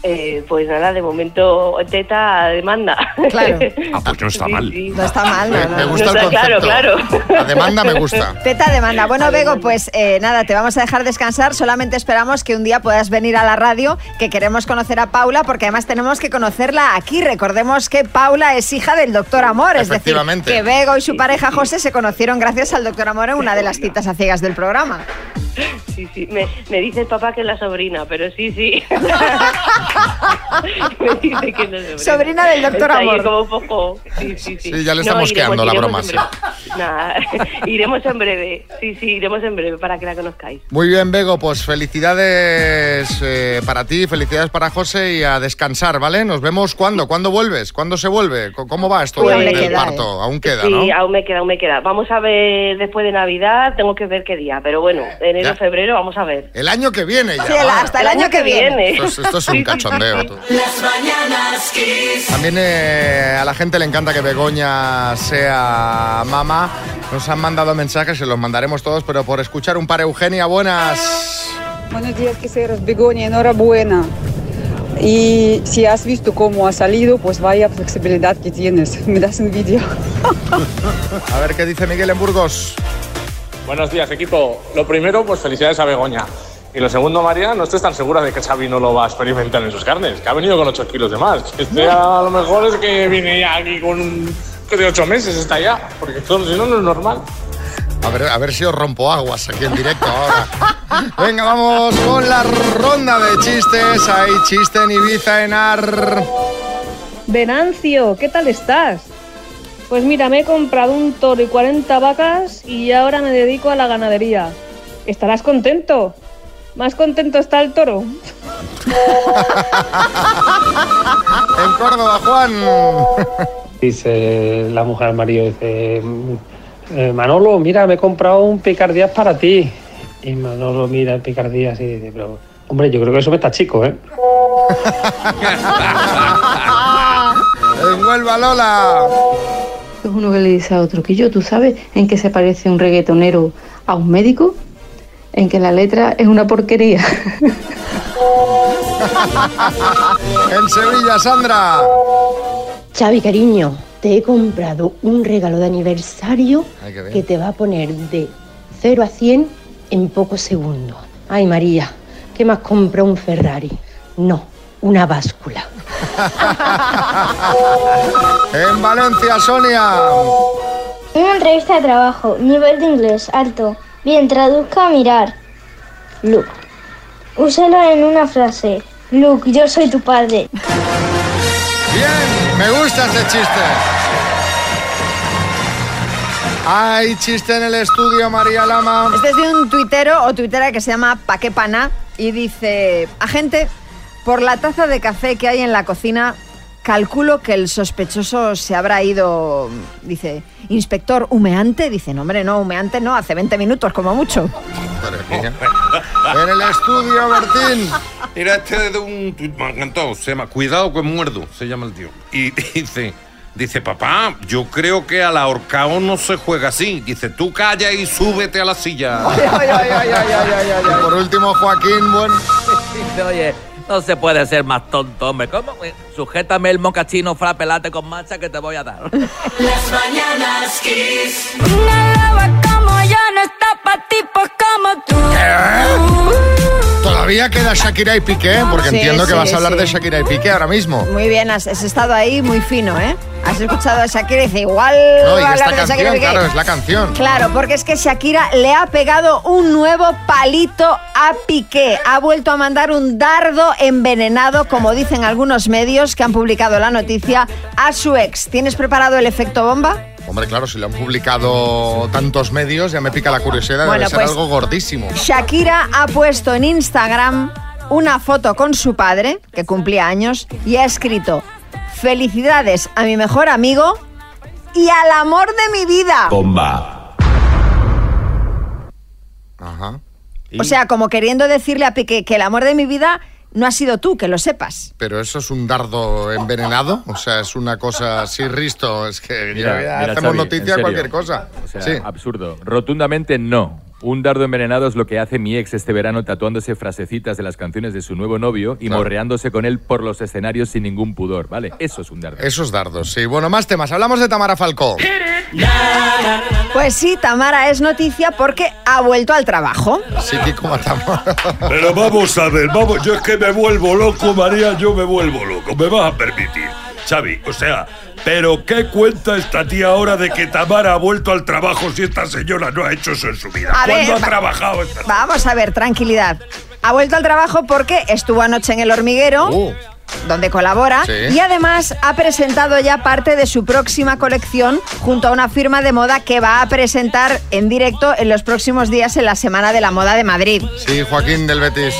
Eh, pues nada, de momento teta a demanda. Claro. Ah, pues no está Sí, mal. sí. No está mal, no, Me, no. me gusta No el está- concepto. claro, claro. La demanda me gusta. Teta demanda. Bueno, Bego, pues eh, nada, te vamos a dejar descansar. Solamente esperamos que un día puedas venir a la radio, que queremos conocer a Paula, porque además tenemos que conocerla aquí. Recordemos que Paula es hija del doctor Amor, es decir, que Bego y su pareja José se conocieron gracias al doctor Amor en una de las citas a ciegas del programa. Sí, sí. Me, me dice el papá que es la sobrina, pero sí, sí. me dice que es la sobrina. Sobrina del doctor Está Amor. como un poco... Sí, sí, sí. Sí, ya le está mosqueando la broma, en breve. Nada, iremos en breve. Sí, sí, iremos en breve para que la conozcáis. Muy bien, Bego, pues felicidades eh, para ti, felicidades para José y a descansar, ¿vale? Nos vemos cuándo, ¿cuándo vuelves? ¿Cuándo se vuelve? ¿Cómo- ¿Cómo va esto Pues del, del queda, parto? Aún queda, sí, ¿no? aún me queda, aún me queda. Vamos a ver después de Navidad, tengo que ver qué día, pero bueno, enero, Ya. febrero, vamos a ver. El año que viene ya. Sí, hasta el año que viene. Esto es, esto es un cachondeo. tú. Las mañanas Kiss. También eh, a la gente le encanta que Begoña sea mamá. Nos han mandado mensajes, se los mandaremos todos, pero por escuchar un par, Eugenia, buenas. Buenos días, queseros. Begoña, enhorabuena. Y si has visto cómo ha salido, pues vaya flexibilidad que tienes. Me das envidia. A ver qué dice Miguel en Burgos. Buenos días, equipo. Lo primero, pues felicidades a Begoña. Y lo segundo, María, no estés tan segura de que Xavi no lo va a experimentar en sus carnes, que ha venido con 8 kilos de más. Que Este a lo mejor es que viene ya aquí con un... que de 8 meses está ya, porque esto, si no, no es normal. A ver, a ver si os rompo aguas aquí en directo ahora. Venga, vamos con la ronda de chistes. Hay chiste en Ibiza, en Ar. Venancio, ¿qué tal estás? Pues mira, me he comprado un toro y 40 vacas y ahora me dedico a la ganadería. ¿Estarás contento? ¿Más contento está el toro? En Córdoba, Juan. Dice la mujer al marido, dice, "Eh, Manolo, mira, me he comprado un picardías para ti. Y Manolo mira el picardías y dice, pero, hombre, yo creo que eso me está chico, ¿eh? En Huelva, Lola. Es uno que le dice a otro que yo, ¿tú sabes en qué se parece un reggaetonero a un médico? En que la letra es una porquería. En Sevilla, Sandra. Xavi, cariño, te he comprado un regalo de aniversario Ay, que te va a poner de 0 a 100 en pocos segundos. Ay, María, ¿qué más compra un Ferrari? No, una báscula. En Valencia, Sonia. Una entrevista de trabajo, nivel de inglés alto. Bien, traduzca a mirar. Luke. Úselo en una frase. Luke, yo soy tu padre. Bien, me gusta este chiste. Hay chiste en el estudio, María Lama. Este es de un tuitero o tuitera que se llama Paquepana y dice, agente, por la taza de café que hay en la cocina, calculo que el sospechoso se habrá ido, dice, inspector humeante, dice, no hombre, no, humeante no, hace 20 minutos como mucho. En el estudio, Bertín. Mira, este es de un tuit, me ha encantado. Se llama Cuidado que muerdo, se llama el tío. Y dice, dice, papá, yo creo que al ahorcao no se juega así. Dice, tú calla y súbete a la silla. Y por último, Joaquín, buen. Dice, Oye, no se puede ser más tonto, hombre. ¿Cómo? Eh, Sujétame el mocachino frapelate con mancha que te voy a dar. Las mañanas Kiss. Una loba como yo no está pa' tipos tú. Todavía queda Shakira y Piqué, porque Sí, entiendo que sí, vas a hablar sí. de Shakira y Piqué ahora mismo. Muy bien, has, has estado ahí muy fino, ¿eh? Has escuchado a Shakira y dice, igual No, y va a esta de Shakira canción, Piqué. claro, es la canción. Claro, porque es que Shakira le ha pegado un nuevo palito a Piqué. Ha vuelto a mandar un dardo envenenado, como dicen algunos medios que han publicado la noticia, a su ex. ¿Tienes preparado el efecto bomba? Hombre, claro, si lo han publicado tantos medios, ya me pica la curiosidad, Bueno, debe ser pues- algo gordísimo. Shakira ha puesto en Instagram una foto con su padre, que cumplía años, y ha escrito, felicidades a mi mejor amigo y al amor de mi vida. Bomba. Ajá. O sea, como queriendo decirle a Piqué que el amor de mi vida no ha sido tú, que lo sepas. Pero eso es un dardo envenenado, o sea, es una cosa así, Risto, es que ya- hacemos Xavi, noticia cualquier cosa. O sea, sí. absurdo. Rotundamente no. Un dardo envenenado es lo que hace mi ex este verano tatuándose frasecitas de las canciones de su nuevo novio y Claro. morreándose con él por los escenarios sin ningún pudor, ¿vale? Eso es un dardo. Esos dardos, sí. Bueno, más temas. Hablamos de Tamara Falcó. Pues sí, Tamara es noticia porque ha vuelto al trabajo. Sí, que como Tamara. Pero vamos a ver, vamos, yo es que me vuelvo loco, María, yo me vuelvo loco, me vas a permitir. Xavi, o sea, pero ¿qué cuenta esta tía ahora de que Tamara ha vuelto al trabajo si esta señora no ha hecho eso en su vida? A ¿Cuándo ver, ha trabajado esta Vamos a ver, tranquilidad. Ha vuelto al trabajo porque estuvo anoche en el hormiguero. Donde colabora Sí. y además ha presentado ya parte de su próxima colección junto a una firma de moda que va a presentar en directo en los próximos días en la Semana de la Moda de Madrid. Sí, Joaquín del Betis.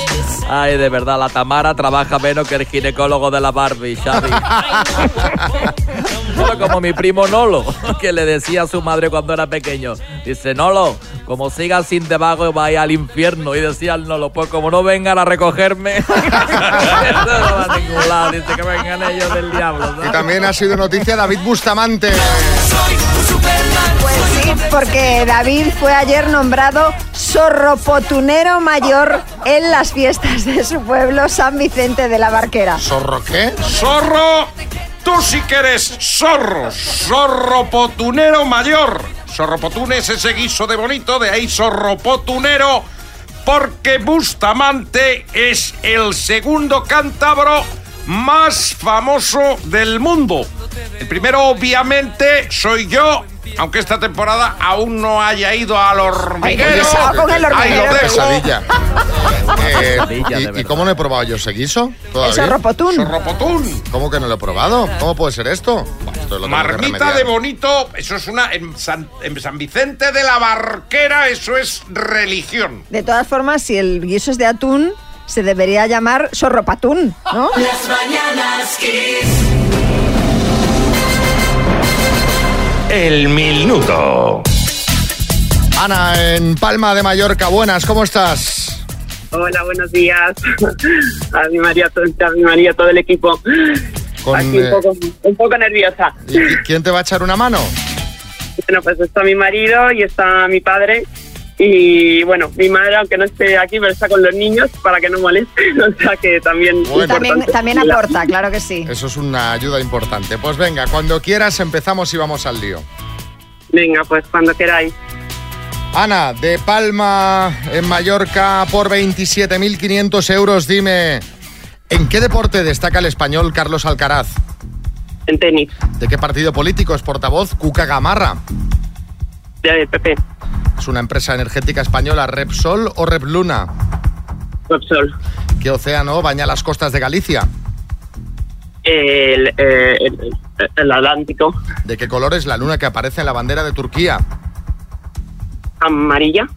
Ay, de verdad, la Tamara trabaja menos que el ginecólogo de la Barbie, Xavi. Como mi primo Nolo, que le decía a su madre cuando era pequeño. Dice, Nolo, como sigas sin debajo vaya al infierno. Y decía el Nolo, pues como no vengan a recogerme, eso no va a ningún lado. Dice que vengan ellos del diablo. ¿sabes? Y también ha sido noticia David Bustamante. Pues sí, porque David fue ayer nombrado zorropotunero mayor en las fiestas de su pueblo, San Vicente de la Barquera. ¿Zorro qué? ¡Zorro! Tú sí que eres zorro, zorro potunero mayor. Zorro potune es ese guiso de bonito, de ahí zorro potunero, porque Bustamante es el segundo cántabro más famoso del mundo. El primero, obviamente, soy yo, aunque esta temporada aún no haya ido al hormiguero. Ay, con el Ahí lo hormiguero. dejo. Pesadilla. Eh, Pesadilla, ¿y, ¿Y cómo no he probado yo ese guiso? Zorropotún. ¿Cómo que no lo he probado? ¿Cómo puede ser esto? Marmita de bonito, eso es una. En San, en San Vicente de la Barquera, eso es religión. De todas formas, si el guiso es de atún, se debería llamar zorropatún, ¿no? Las mañanas Kiss. El minuto. Ana, en Palma de Mallorca, buenas, ¿cómo estás? Hola, buenos días. A mi María, a mi María, todo el equipo. Con, Aquí eh, un poco, un poco nerviosa. ¿y qui- ¿Quién te va a echar una mano? Bueno, pues está mi marido y está mi padre. Y bueno, mi madre, aunque no esté aquí, pero está con los niños para que no molesten. O sea que también. También, importante. también aporta, claro que sí. Eso es una ayuda importante. Pues venga, cuando quieras empezamos y vamos al lío. Venga, pues cuando queráis. Ana, de Palma en Mallorca por 27.500 euros, dime, ¿en qué deporte destaca el español Carlos Alcaraz? En tenis. ¿De qué partido político es portavoz Cuca Gamarra? De PP. ¿Es una empresa energética española Repsol o Repluna? Repsol. ¿Qué océano baña las costas de Galicia? El, eh, el, el Atlántico. ¿De qué color es la luna que aparece en la bandera de Turquía? Amarilla.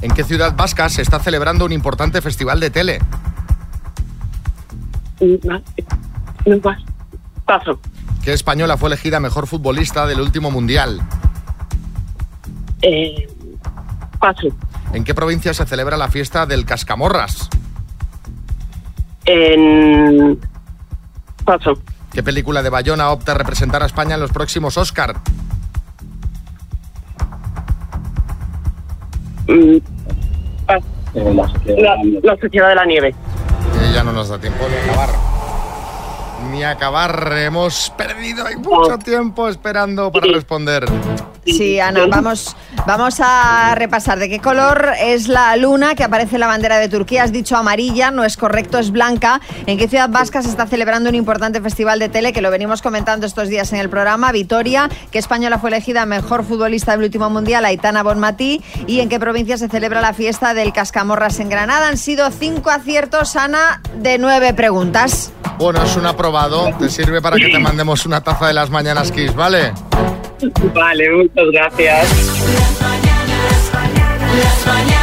¿En qué ciudad vasca se está celebrando un importante festival de tele? Paso. ¿Qué española fue elegida mejor futbolista del último mundial? Eh, paso. ¿En qué provincia se celebra la fiesta del Cascamorras? En. Paso. ¿Qué película de Bayona opta a representar a España en los próximos Oscar? Mm, paso. La, la Sociedad de la Nieve. Eh, ya no nos da tiempo de acabar. Ni acabar. Hemos perdido hay mucho tiempo esperando para responder. Sí, Ana, vamos, vamos a repasar de qué color es la luna que aparece en la bandera de Turquía. Has dicho amarilla, no es correcto, es blanca. ¿En qué ciudad vasca se está celebrando un importante festival de tele que lo venimos comentando estos días en el programa? Vitoria, ¿qué española fue elegida mejor futbolista del último mundial? Aitana Bonmatí. ¿Y en qué provincia se celebra la fiesta del Cascamorras en Granada? Han sido cinco aciertos, Ana, de nueve preguntas. Bueno, es un Te sirve para que te mandemos una taza de las mañanas Kiss, ¿vale? Vale, muchas gracias. Las mañanas